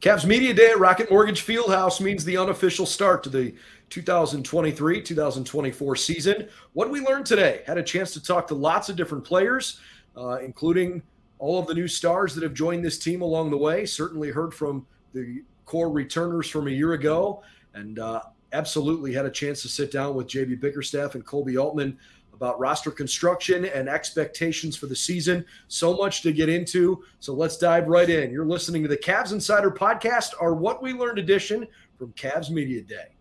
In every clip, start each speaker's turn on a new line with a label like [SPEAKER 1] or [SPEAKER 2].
[SPEAKER 1] Cavs Media Day at Rocket Mortgage Fieldhouse means the unofficial start to the 2023 2024 season. What did we learn today? Had a chance to talk to lots of different players, uh, including all of the new stars that have joined this team along the way. Certainly heard from the core returners from a year ago, and uh, absolutely had a chance to sit down with JB Bickerstaff and Koby Altman about roster construction and expectations for the season. So much to get into. So let's dive right in. You're listening to the Cavs Insider Podcast, our What We Learned edition from Cavs Media Day.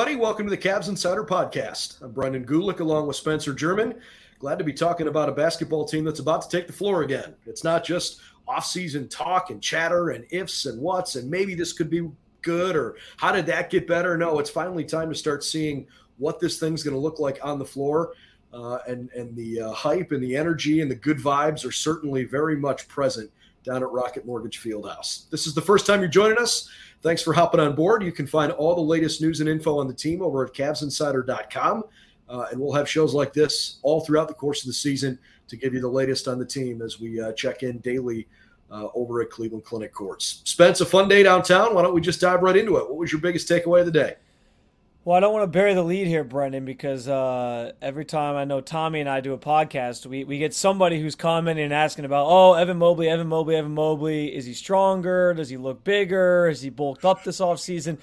[SPEAKER 1] Everybody? Welcome to the Cavs Insider Podcast. I'm Brendan Gulick along with Spencer German. Glad to be talking about a basketball team that's about to take the floor again. It's not just off-season talk and chatter and ifs and whats and maybe this could be good or how did that get better? No, it's finally time to start seeing what this thing's going to look like on the floor. Uh, and and the uh, hype and the energy and the good vibes are certainly very much present down at Rocket Mortgage Fieldhouse. This is the first time you're joining us. Thanks for hopping on board. You can find all the latest news and info on the team over at CavsInsider.com. Uh, and we'll have shows like this all throughout the course of the season to give you the latest on the team as we uh, check in daily uh, over at Cleveland Clinic Courts. Spence, a fun day downtown. Why don't we just dive right into it? What was your biggest takeaway of the day?
[SPEAKER 2] Well, I don't want to bury the lead here, Brendan, because uh, every time I know Tommy and I do a podcast, we, we get somebody who's commenting and asking about, oh, Evan Mobley, Evan Mobley, Evan Mobley. Is he stronger? Does he look bigger? Has he bulked up this offseason?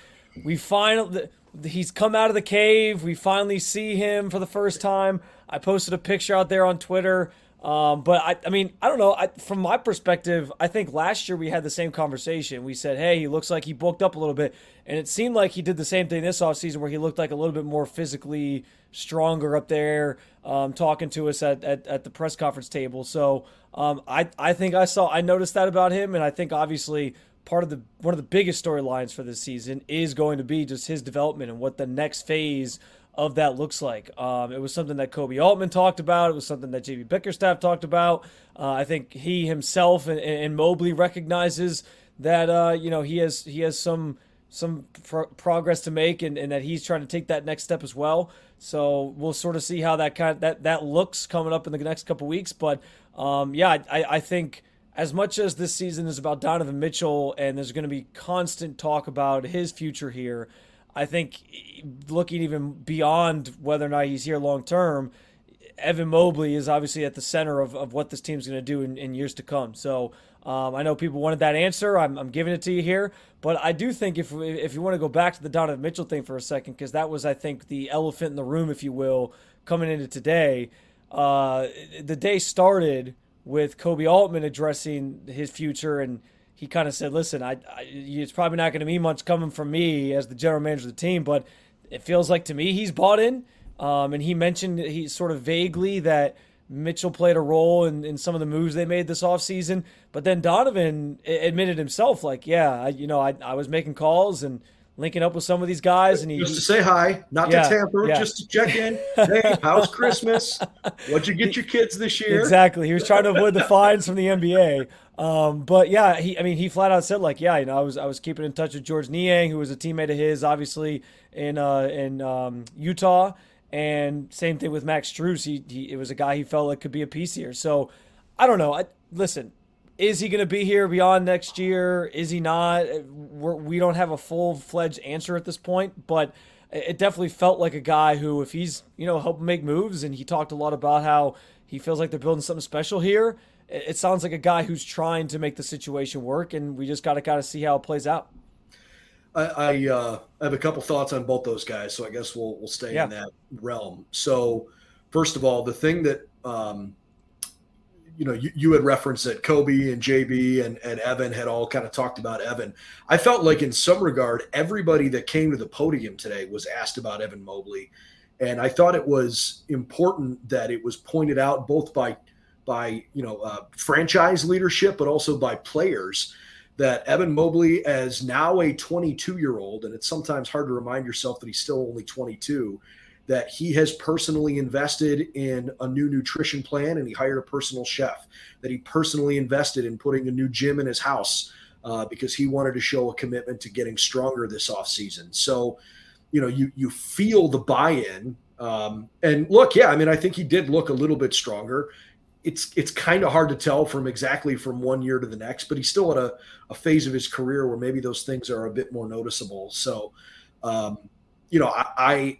[SPEAKER 2] We finally, he's come out of the cave. We finally see him for the first time. I posted a picture out there on Twitter. Um, but I, I mean, I don't know. I, from my perspective, I think last year we had the same conversation. We said, hey, he looks like he bulked up a little bit. And it seemed like he did the same thing this offseason where he looked like a little bit more physically stronger up there, um, talking to us at, at, at, the press conference table. So um, I, I think I saw, I noticed that about him. And I think obviously part of the, one of the biggest storylines for this season is going to be just his development and what the next phase of that looks like. Um, it was something that Koby Altman talked about. It was something that JB Bickerstaff talked about. Uh, I think he himself and, and Mobley recognizes that uh, you know he has he has some some pro- progress to make and, and that he's trying to take that next step as well. So we'll sort of see how that kind of, that that looks coming up in the next couple weeks. But um, yeah, I, I think as much as this season is about Donovan Mitchell and there's going to be constant talk about his future here. I think looking even beyond whether or not he's here long term, Evan Mobley is obviously at the center of, of what this team's going to do in, in, years to come. So um, I know people wanted that answer. I'm, I'm, giving it to you here. But I do think if, if you want to go back to the Donovan Mitchell thing for a second, because that was, I think, the elephant in the room, if you will, coming into today. Uh, the day started with Koby Altman addressing his future and – he kind of said, "Listen, I, I it's probably not going to mean much coming from me as the general manager of the team, but it feels like to me he's bought in." Um, and he mentioned he sort of vaguely that Mitchell played a role in, in some of the moves they made this offseason. But then Donovan admitted himself, like, yeah, I, you know, I, I was making calls and linking up with some of these guys. And he
[SPEAKER 1] just to say hi, not yeah, to tamper, yeah. just to check in. hey, how's Christmas? What'd you get your kids this year?
[SPEAKER 2] Exactly. He was trying to avoid the fines from the NBA. Um, but yeah, he I mean he flat out said like, yeah, you know, I was I was keeping in touch with George Niang, who was a teammate of his, obviously in uh, in um, Utah, and same thing with Max Strus. He, he it was a guy he felt like could be a piece here. So I don't know. I, listen, is he going to be here beyond next year? Is he not? We're, we do not have a full fledged answer at this point, but it definitely felt like a guy who, if he's you know helping make moves, and he talked a lot about how he feels like they're building something special here it sounds like a guy who's trying to make the situation work, and we just got to kind of see how it plays out.
[SPEAKER 1] I, I uh, have a couple thoughts on both those guys, so I guess we'll we'll stay yeah. in that realm. So, first of all, the thing that um, you know you, you had referenced that Koby and JB and, and Evan had all kind of talked about Evan. I felt like in some regard, everybody that came to the podium today was asked about Evan Mobley, and I thought it was important that it was pointed out both by by you know uh, franchise leadership, but also by players that Evan Mobley, as now a 22 year old, and it's sometimes hard to remind yourself that he's still only 22, that he has personally invested in a new nutrition plan and he hired a personal chef, that he personally invested in putting a new gym in his house uh, because he wanted to show a commitment to getting stronger this offseason. So, you know, you you feel the buy-in. Um, and look, yeah, I mean, I think he did look a little bit stronger it's it's kind of hard to tell from exactly from one year to the next, but he's still at a, a phase of his career where maybe those things are a bit more noticeable. So, um, you know, I, I,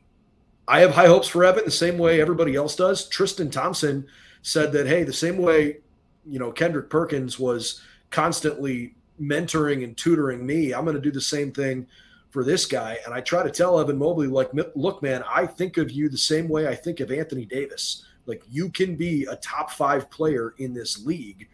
[SPEAKER 1] I have high hopes for Evan the same way everybody else does. Tristan Thompson said that hey, the same way you know Kendrick Perkins was constantly mentoring and tutoring me, I'm going to do the same thing for this guy. And I try to tell Evan Mobley like, look, man, I think of you the same way I think of Anthony Davis like you can be a top five player in this league.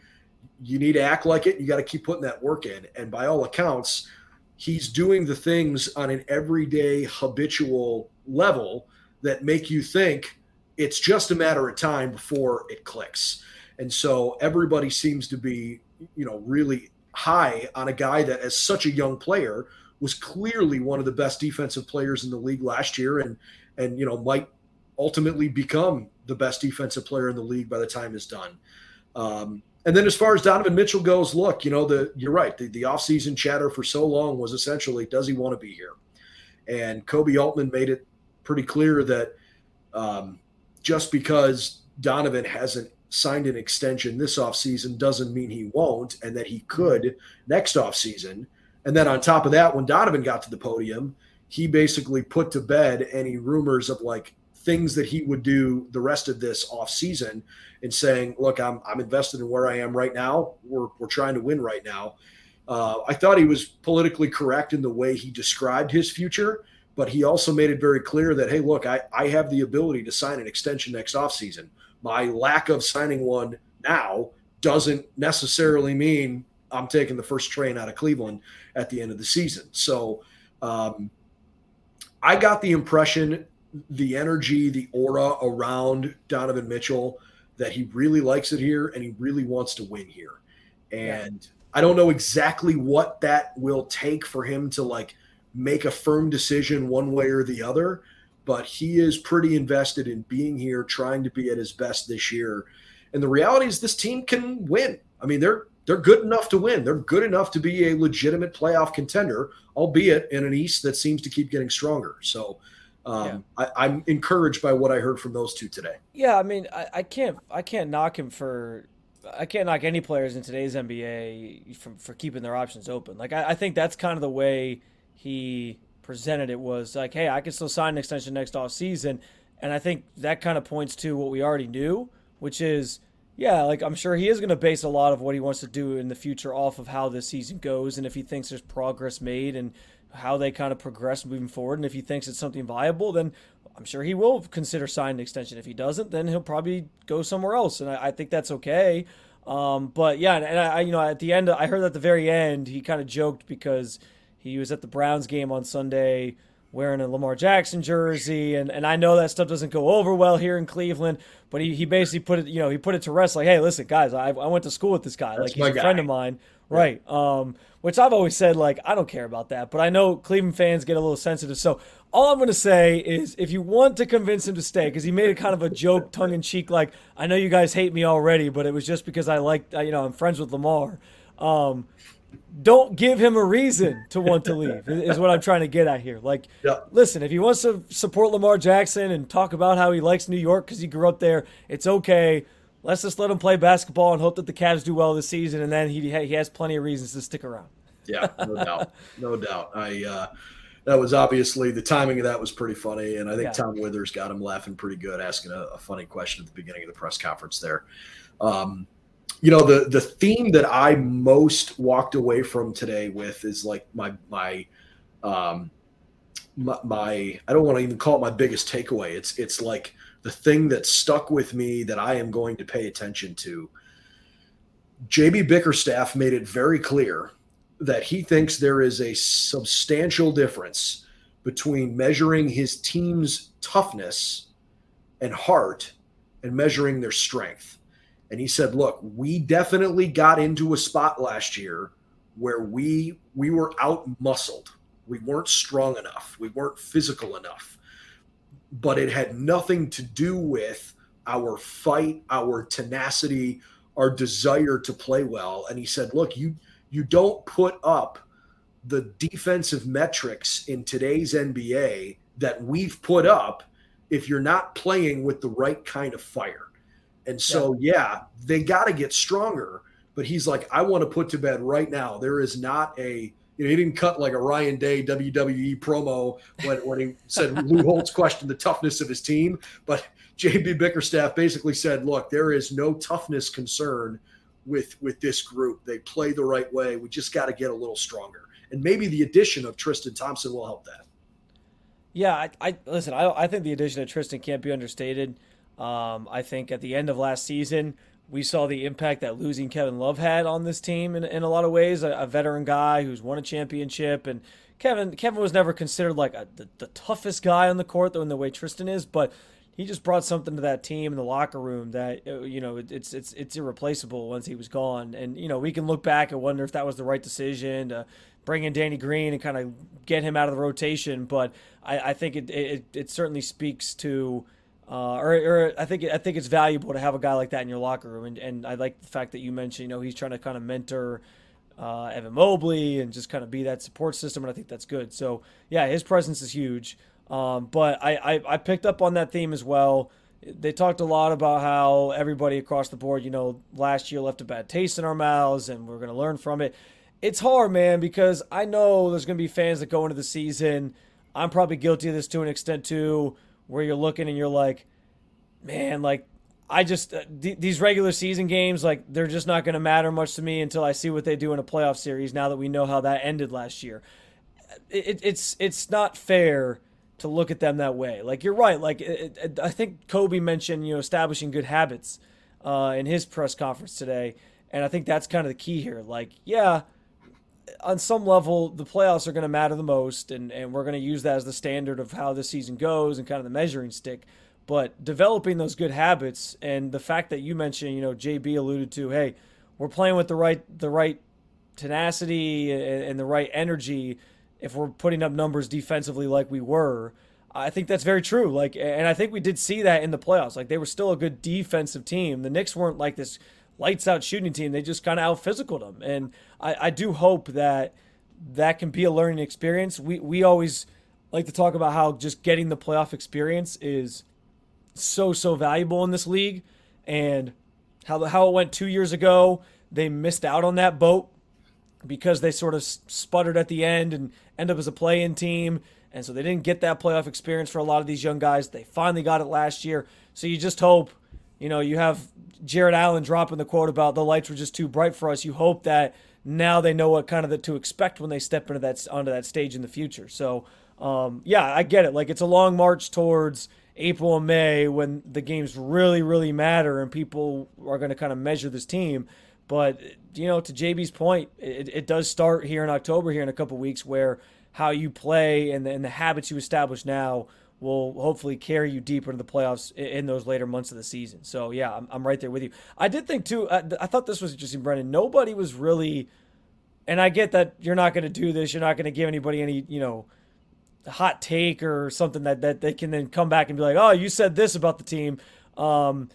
[SPEAKER 1] You need to act like it. You got to keep putting that work in. And by all accounts, he's doing the things on an everyday, habitual level that make you think it's just a matter of time before it clicks. And so everybody seems to be, you know, really high on a guy that, as such a young player, was clearly one of the best defensive players in the league last year, and and you know might ultimately become the best defensive player in the league by the time is done. Um, and then as far as Donovan Mitchell goes, look, you know, the you're right. The, the offseason chatter for so long was essentially, does he want to be here? And Koby Altman made it pretty clear that um, just because Donovan hasn't signed an extension this offseason doesn't mean he won't, and that he could next offseason. And then on top of that, when Donovan got to the podium, he basically put to bed any rumors of like things that he would do the rest of this off season and saying, look, I'm, I'm invested in where I am right now. We're, we're trying to win right now. Uh, I thought he was politically correct in the way he described his future, but he also made it very clear that, hey, look, I, I have the ability to sign an extension next offseason. My lack of signing one now doesn't necessarily mean I'm taking the first train out of Cleveland at the end of the season. So um, I got the impression the energy, the aura around Donovan Mitchell that he really likes it here and he really wants to win here. And yeah. I don't know exactly what that will take for him to like make a firm decision one way or the other, but he is pretty invested in being here, trying to be at his best this year. And the reality is this team can win. I mean, they're they're good enough to win. They're good enough to be a legitimate playoff contender, albeit in an East that seems to keep getting stronger. So um, yeah. I, am encouraged by what I heard from those two today.
[SPEAKER 2] Yeah, I mean, I, I, can't I can't knock him for I can't knock any players in today's NBA from for keeping their options open. Like I, I think that's kind of the way he presented it was like, hey, I can still sign an extension next off season, and I think that kind of points to what we already knew, which is. Yeah, like I'm sure he is going to base a lot of what he wants to do in the future off of how this season goes, and if he thinks there's progress made, and how they kind of progress moving forward. And if he thinks it's something viable, then I'm sure he will consider signing an extension. If he doesn't, then he'll probably go somewhere else. And I, I think that's okay. Um, but yeah, and, and I, you know, at the end, I heard at the very end, he kind of joked because he was at the Browns game on Sunday wearing a Lamar Jackson jersey, and, and I know that stuff doesn't go over well here in Cleveland, but he, he basically put it, you know, he put it to rest like, hey, listen, guys, I, I went to school with this guy, That's like he's a guy. friend of mine, right? Um, which I've always said, like, I don't care about that, but I know Cleveland fans get a little sensitive. So all I'm going to say is if you want to convince him to stay, because he made a kind of a joke, tongue in cheek, like, I know you guys hate me already, but it was just because I like, you know, I'm friends with Lamar. Um, don't give him a reason to want to leave is what I'm trying to get at here. Like, listen, if he wants to support Lamar Jackson and talk about how he likes New York because he grew up there, it's okay. Let's just let him play basketball and hope that the Cavs do well this season, and then he he has plenty of reasons to stick around.
[SPEAKER 1] Yeah, no doubt, no doubt. I uh, that was obviously the timing of that was pretty funny, and I think yeah. Tom Withers got him laughing pretty good, asking a, a funny question at the beginning of the press conference there. Um, you know the the theme that I most walked away from today with is like my my um my, my I don't want to even call it my biggest takeaway. It's it's like the thing that stuck with me that I am going to pay attention to. JB Bickerstaff made it very clear that he thinks there is a substantial difference between measuring his team's toughness and heart and measuring their strength. And he said, look, we definitely got into a spot last year where we we were out muscled. We weren't strong enough. We weren't physical enough. But it had nothing to do with our fight, our tenacity, our desire to play well. And he said, "Look, you you don't put up the defensive metrics in today's NBA that we've put up if you're not playing with the right kind of fire." And so, yeah, yeah they got to get stronger. But he's like, I want to put to bed right now. There is not a you know, he didn't cut like a Ryan Day WWE promo when, when he said Lou Holtz questioned the toughness of his team. But JB Bickerstaff basically said, look, there is no toughness concern with with this group. They play the right way. We just got to get a little stronger. And maybe the addition of Tristan Thompson will help that.
[SPEAKER 2] Yeah, I, I listen. I, I think the addition of Tristan can't be understated. Um, I think at the end of last season, we saw the impact that losing Kevin Love had on this team in, in a lot of ways. A, a veteran guy who's won a championship, and Kevin Kevin was never considered like a, the, the toughest guy on the court, though in the way Tristan is, but he just brought something to that team in the locker room that uh, you know it's it's it's irreplaceable once he was gone. And you know we can look back and wonder if that was the right decision to bring in Danny Green and kind of get him out of the rotation. But I, I think it, it it certainly speaks to uh, or, or, I think I think it's valuable to have a guy like that in your locker room, and, and I like the fact that you mentioned, you know, he's trying to kind of mentor uh, Evan Mobley and just kind of be that support system, and I think that's good. So yeah, his presence is huge. Um, but I, I, I picked up on that theme as well. They talked a lot about how everybody across the board, you know, last year left a bad taste in our mouths, and we're to learn from it. It's hard, man, because I know there's to be fans that go into the season. I'm probably guilty of this to an extent too where you're looking and you're like, man, like I just uh, th- these regular season games, like they're just not going to matter much to me until I see what they do in a playoff series. Now that we know how that ended last year, it, it's it's not fair to look at them that way. Like you're right. Like it, it, I think Koby mentioned, you know, establishing good habits uh, in his press conference today, and I think that's kind of the key here. Like, yeah, on some level, the playoffs are going to matter the most, and, and we're going to use that as the standard of how the season goes and kind of the measuring stick. But developing those good habits and the fact that you mentioned, you know, JB alluded to, hey, we're playing with the right the right tenacity and, and the right energy. If we're putting up numbers defensively like we were, I think that's very true. Like, and I think we did see that in the playoffs. Like, they were still a good defensive team. The Knicks weren't like this lights out shooting team. They just kind of out physicaled them. And I, I do hope that that can be a learning experience. We, we always like to talk about how just getting the playoff experience is so, so valuable in this league. And how, how it went two years ago, they missed out on that boat because they sort of sputtered at the end and end up as a play-in team. And so they didn't get that playoff experience for a lot of these young guys. They finally got it last year. So you just hope – you know, you have Jarrett Allen dropping the quote about the lights were just too bright for us. You hope that now they know what kind of the, to expect when they step into that onto that stage in the future. So, um, yeah, I get it. Like it's a long march towards April and May when the games really, really matter and people are going to kind of measure this team. But you know, to JB's point, it, it does start here in October, here in a couple weeks, where how you play and the, and the habits you establish now will hopefully carry you deeper into the playoffs in those later months of the season. So yeah, I'm, I'm right there with you. I did think too. I, I thought this was interesting, Brendan. Nobody was really, and I get that you're not going to do this. You're not going to give anybody any, you know, hot take or something that that they can then come back and be like, oh, you said this about the team. Um,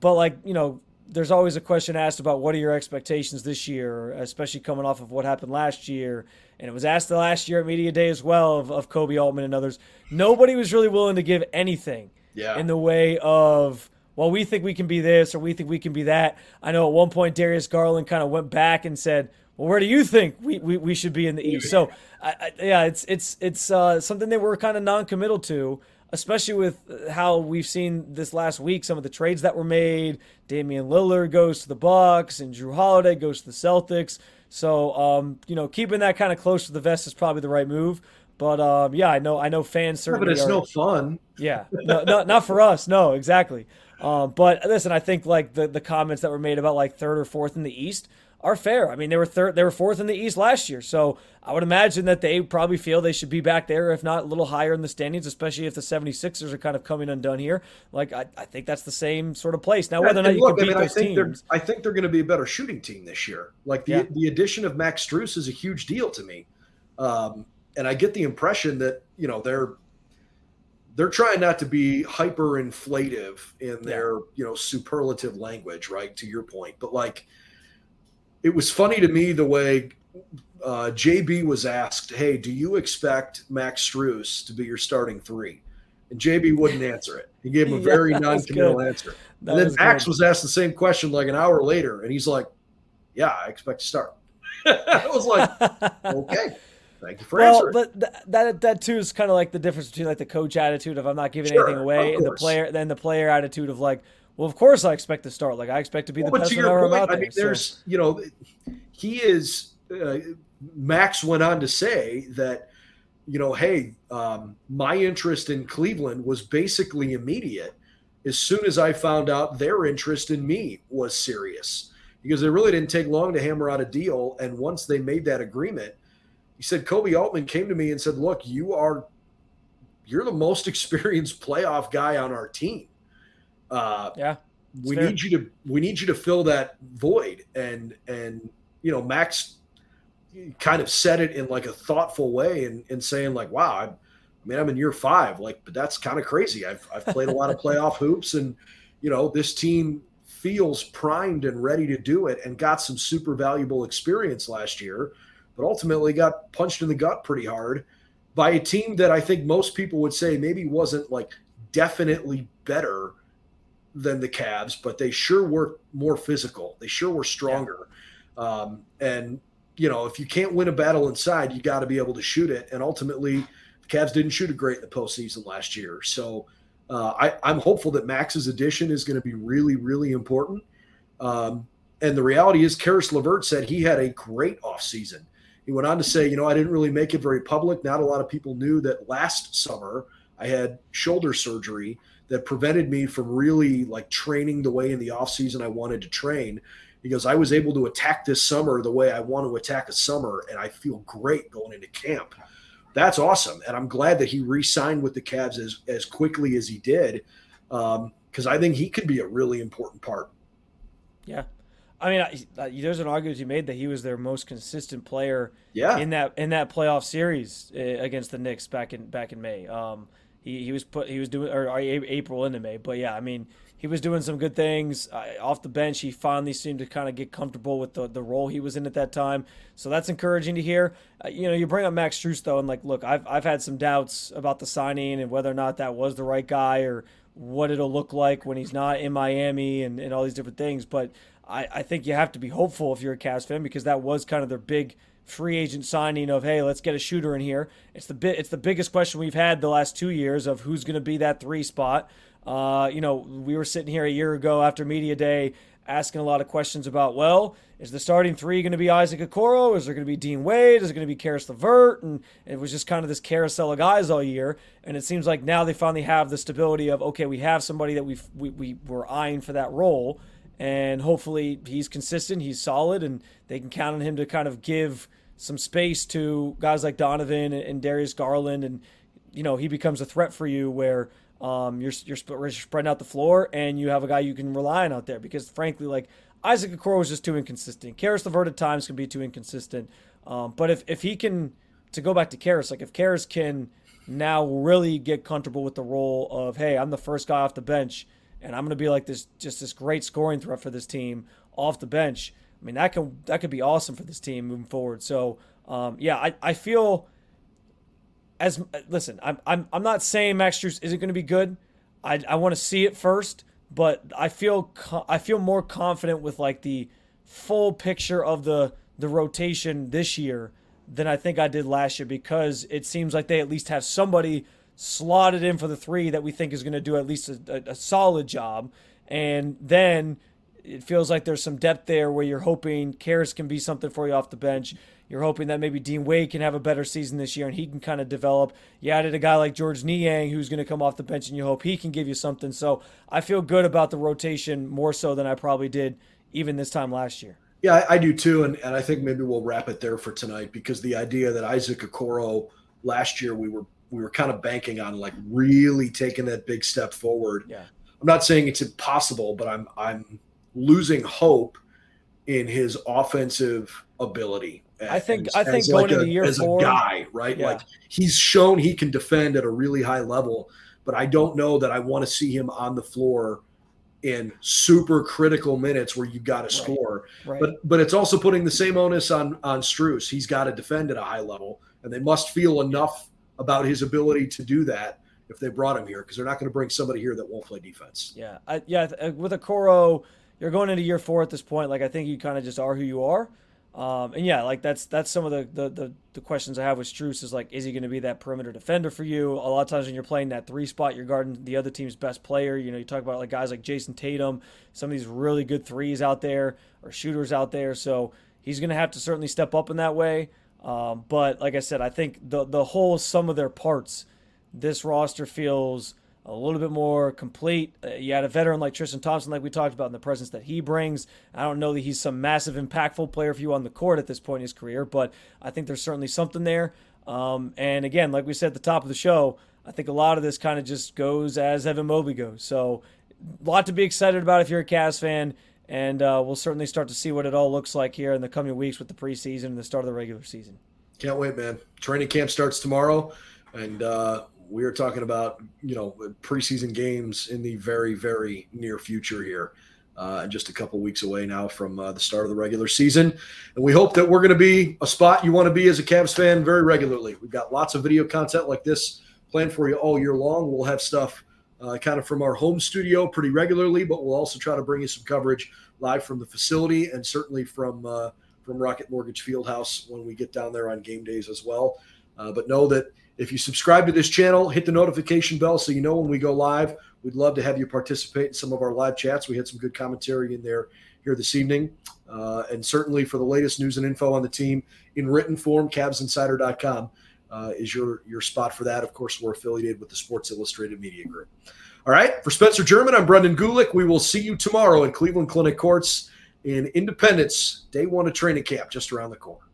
[SPEAKER 2] but like you know, there's always a question asked about what are your expectations this year, especially coming off of what happened last year. And it was asked the last year at Media Day as well of, of Koby Altman and others. Nobody was really willing to give anything
[SPEAKER 1] yeah.
[SPEAKER 2] in the way of, well, we think we can be this or we think we can be that. I know at one point Darius Garland kind of went back and said, well, where do you think we, we, we should be in the East? So, I, I, yeah, it's it's it's uh, something that we're kind of non-committal to especially with how we've seen this last week some of the trades that were made. Damian Lillard goes to the Bucks and Jrue Holiday goes to the Celtics. So um, you know, keeping that kind of close to the vest is probably the right move. But um, yeah, I know I know fans certainly.
[SPEAKER 1] but it's
[SPEAKER 2] are,
[SPEAKER 1] no fun.
[SPEAKER 2] Yeah, no, no, not for us. No, exactly. Um, but listen, I think like the the comments that were made about like third or fourth in the East. Are fair. I mean, they were third, they were fourth in the East last year, so I would imagine that they probably feel they should be back there, if not a little higher in the standings, especially if the 76ers are kind of coming undone here. Like, I, I think that's the same sort of place. Now, whether or not you look, can beat I mean, those
[SPEAKER 1] I think
[SPEAKER 2] teams.
[SPEAKER 1] I think they're going to be a better shooting team this year. Like, the, yeah. the addition of Max Strus is a huge deal to me. Um, and I get the impression that, you know, they're they're trying not to be hyper inflative in their, yeah. you know, superlative language, right? To your point. But like – it was funny to me the way uh, JB was asked, "Hey, do you expect Max Strus to be your starting three? And JB wouldn't answer it. He gave him a very yeah, non-committal answer. That and then was Max good. was asked the same question like an hour later, and he's like, "Yeah, I expect to start." I was like, "Okay." Thank you for well, answering.
[SPEAKER 2] but th- that that too is kind of like the difference between like the coach attitude of I'm not giving sure, anything away, and the player then the player attitude of like well, of course I expect to start. Like I expect to be well, the best I'm out there. I mean,
[SPEAKER 1] there's so. you know, he is. Uh, Max went on to say that you know, hey, um, my interest in Cleveland was basically immediate. As soon as I found out their interest in me was serious, because it really didn't take long to hammer out a deal. And once they made that agreement, he said Koby Altman came to me and said, "Look, you are, you're the most experienced playoff guy on our team."
[SPEAKER 2] Uh, yeah,
[SPEAKER 1] we fair. need you to we need you to fill that void, and and you know Max kind of said it in like a thoughtful way, and, and saying like, wow, I, I mean, I'm in year five, like, but that's kind of crazy. I've I've played a lot of playoff hoops, and you know this team feels primed and ready to do it, and got some super valuable experience last year, but ultimately got punched in the gut pretty hard by a team that I think most people would say maybe wasn't like definitely better than the Cavs, but they sure were more physical. They sure were stronger. Yeah. Um, and you know, if you can't win a battle inside, you got to be able to shoot it. And ultimately, the Cavs didn't shoot it great in the postseason last year. So uh, I, am hopeful that Max's addition is going to be really, really important. Um, and the reality is, Caris LeVert said he had a great offseason. He went on to say, you know, I didn't really make it very public. Not a lot of people knew that last summer I had shoulder surgery that prevented me from really like training the way in the off season I wanted to train because I was able to attack this summer the way I want to attack a summer and I feel great going into camp. That's awesome. And I'm glad that he re-signed with the Cavs as, as quickly as he did because um, I think he could be a really important part.
[SPEAKER 2] Yeah. I mean, uh, there's an argument you made that he was their most consistent player
[SPEAKER 1] yeah.
[SPEAKER 2] in that in that playoff series uh, against the Knicks back in back in May. Um, he, he was put he was doing or, or April into May, but yeah, I mean he was doing some good things uh, off the bench. He finally seemed to kind of get comfortable with the, the role he was in at that time, so that's encouraging to hear. Uh, you know, you bring up Max Strus though, and like, look, I've I've had some doubts about the signing and whether or not that was the right guy or what it'll look like when he's not in Miami and, and all these different things. But I, I think you have to be hopeful if you're a Cavs fan because that was kind of their big free agent signing of hey, let's get a shooter in here. It's the bit it's the biggest question we've had the last two years of who's going to be that three spot. Uh, you know, we were sitting here a year ago after media day asking a lot of questions about well, is the starting three going to be Isaac Okoro? Is there going to be Dean Wade? Is it going to be Caris LeVert? And it was just kind of this carousel of guys all year. And it seems like now they finally have the stability of okay, we have somebody that we've, we we were eyeing for that role and hopefully he's consistent, he's solid, and they can count on him to kind of give some space to guys like Donovan and, Darius Garland, and you know he becomes a threat for you where um, you're you're spreading out the floor and you have a guy you can rely on out there. Because frankly, like Isaac Okoro was just too inconsistent. Caris LeVert at times can be too inconsistent. Um, but if if he can to go back to Caris, like if Caris can now really get comfortable with the role of hey, I'm the first guy off the bench and I'm going to be like this just this great scoring threat for this team off the bench I mean, that can that could be awesome for this team moving forward. So, um, yeah, I, I feel as listen, I'm I'm I'm not saying Max Strus isn't going to be good. I I want to see it first, but I feel I feel more confident with like the full picture of the the rotation this year than I think I did last year because it seems like they at least have somebody slotted in for the three that we think is going to do at least a, a, a solid job, and then it feels like there's some depth there where you're hoping Caris can be something for you off the bench. You're hoping that maybe Dean Wade can have a better season this year and he can kind of develop. You added a guy like George Niang who's going to come off the bench and you hope he can give you something. So I feel good about the rotation more so than I probably did even this time last year.
[SPEAKER 1] Yeah, I, I, do too, and, and I think maybe we'll wrap it there for tonight because the idea that Isaac Okoro last year we were we were kind of banking on like really taking that big step forward.
[SPEAKER 2] Yeah.
[SPEAKER 1] I'm not saying it's impossible, but I'm I'm losing hope in his offensive ability.
[SPEAKER 2] I think as, I think going like into a, year
[SPEAKER 1] as
[SPEAKER 2] four,
[SPEAKER 1] a guy, right? Yeah. Like he's shown he can defend at a really high level, but I don't know that I want to see him on the floor in super critical minutes where you got to score.
[SPEAKER 2] Right.
[SPEAKER 1] But but it's also putting the same onus on on Strus. He's got to defend at a high level, and they must feel enough about his ability to do that if they brought him here because they're not going to bring somebody here that won't play defense.
[SPEAKER 2] Yeah, I, yeah. Uh, with Okoro, you're going into year four at this point. Like I think you kind of just are who you are. Um, and yeah, like that's that's some of the, the the, the questions I have with Strus is like, is he going to be that perimeter defender for you? A lot of times when you're playing that three spot, you're guarding the other team's best player. You know, you talk about like guys like Jayson Tatum, some of these really good threes out there or shooters out there. So he's going to have to certainly step up in that way. Um, but like I said, I think the the whole sum of their parts, this roster feels a little bit more complete. Uh, you had a veteran like Tristan Thompson, like we talked about, in the presence that he brings. I don't know that he's some massive, impactful player for you on the court at this point in his career, but I think there's certainly something there. Um, and again, like we said at the top of the show, I think a lot of this kind of just goes as Evan Mobley goes. So, a lot to be excited about if you're a Cavs fan. And uh, we'll certainly start to see what it all looks like here in the coming weeks with the preseason and the start of the regular season.
[SPEAKER 1] Can't wait, man. Training camp starts tomorrow. And uh, we are talking about you know preseason games in the very very near future here uh, just a couple weeks away now from uh, the start of the regular season. And we hope that we're going to be a spot you want to be as a Cavs fan very regularly. We've got lots of video content like this planned for you all year long. We'll have stuff uh, kind of from our home studio pretty regularly but we'll also try to bring you some coverage live from the facility and certainly from uh, from rocket mortgage fieldhouse when we get down there on game days as well. Uh, but know that if you subscribe to this channel, hit the notification bell so you know when we go live. We'd love to have you participate in some of our live chats. We had some good commentary in there here this evening. Uh, and certainly for the latest news and info on the team in written form, CavsInsider.com uh, is your, your spot for that. Of course, we're affiliated with the Sports Illustrated Media Group. All right. For Spencer German, I'm Brendan Gulick. We will see you tomorrow in Cleveland Clinic Courts in Independence, day one of training camp, just around the corner.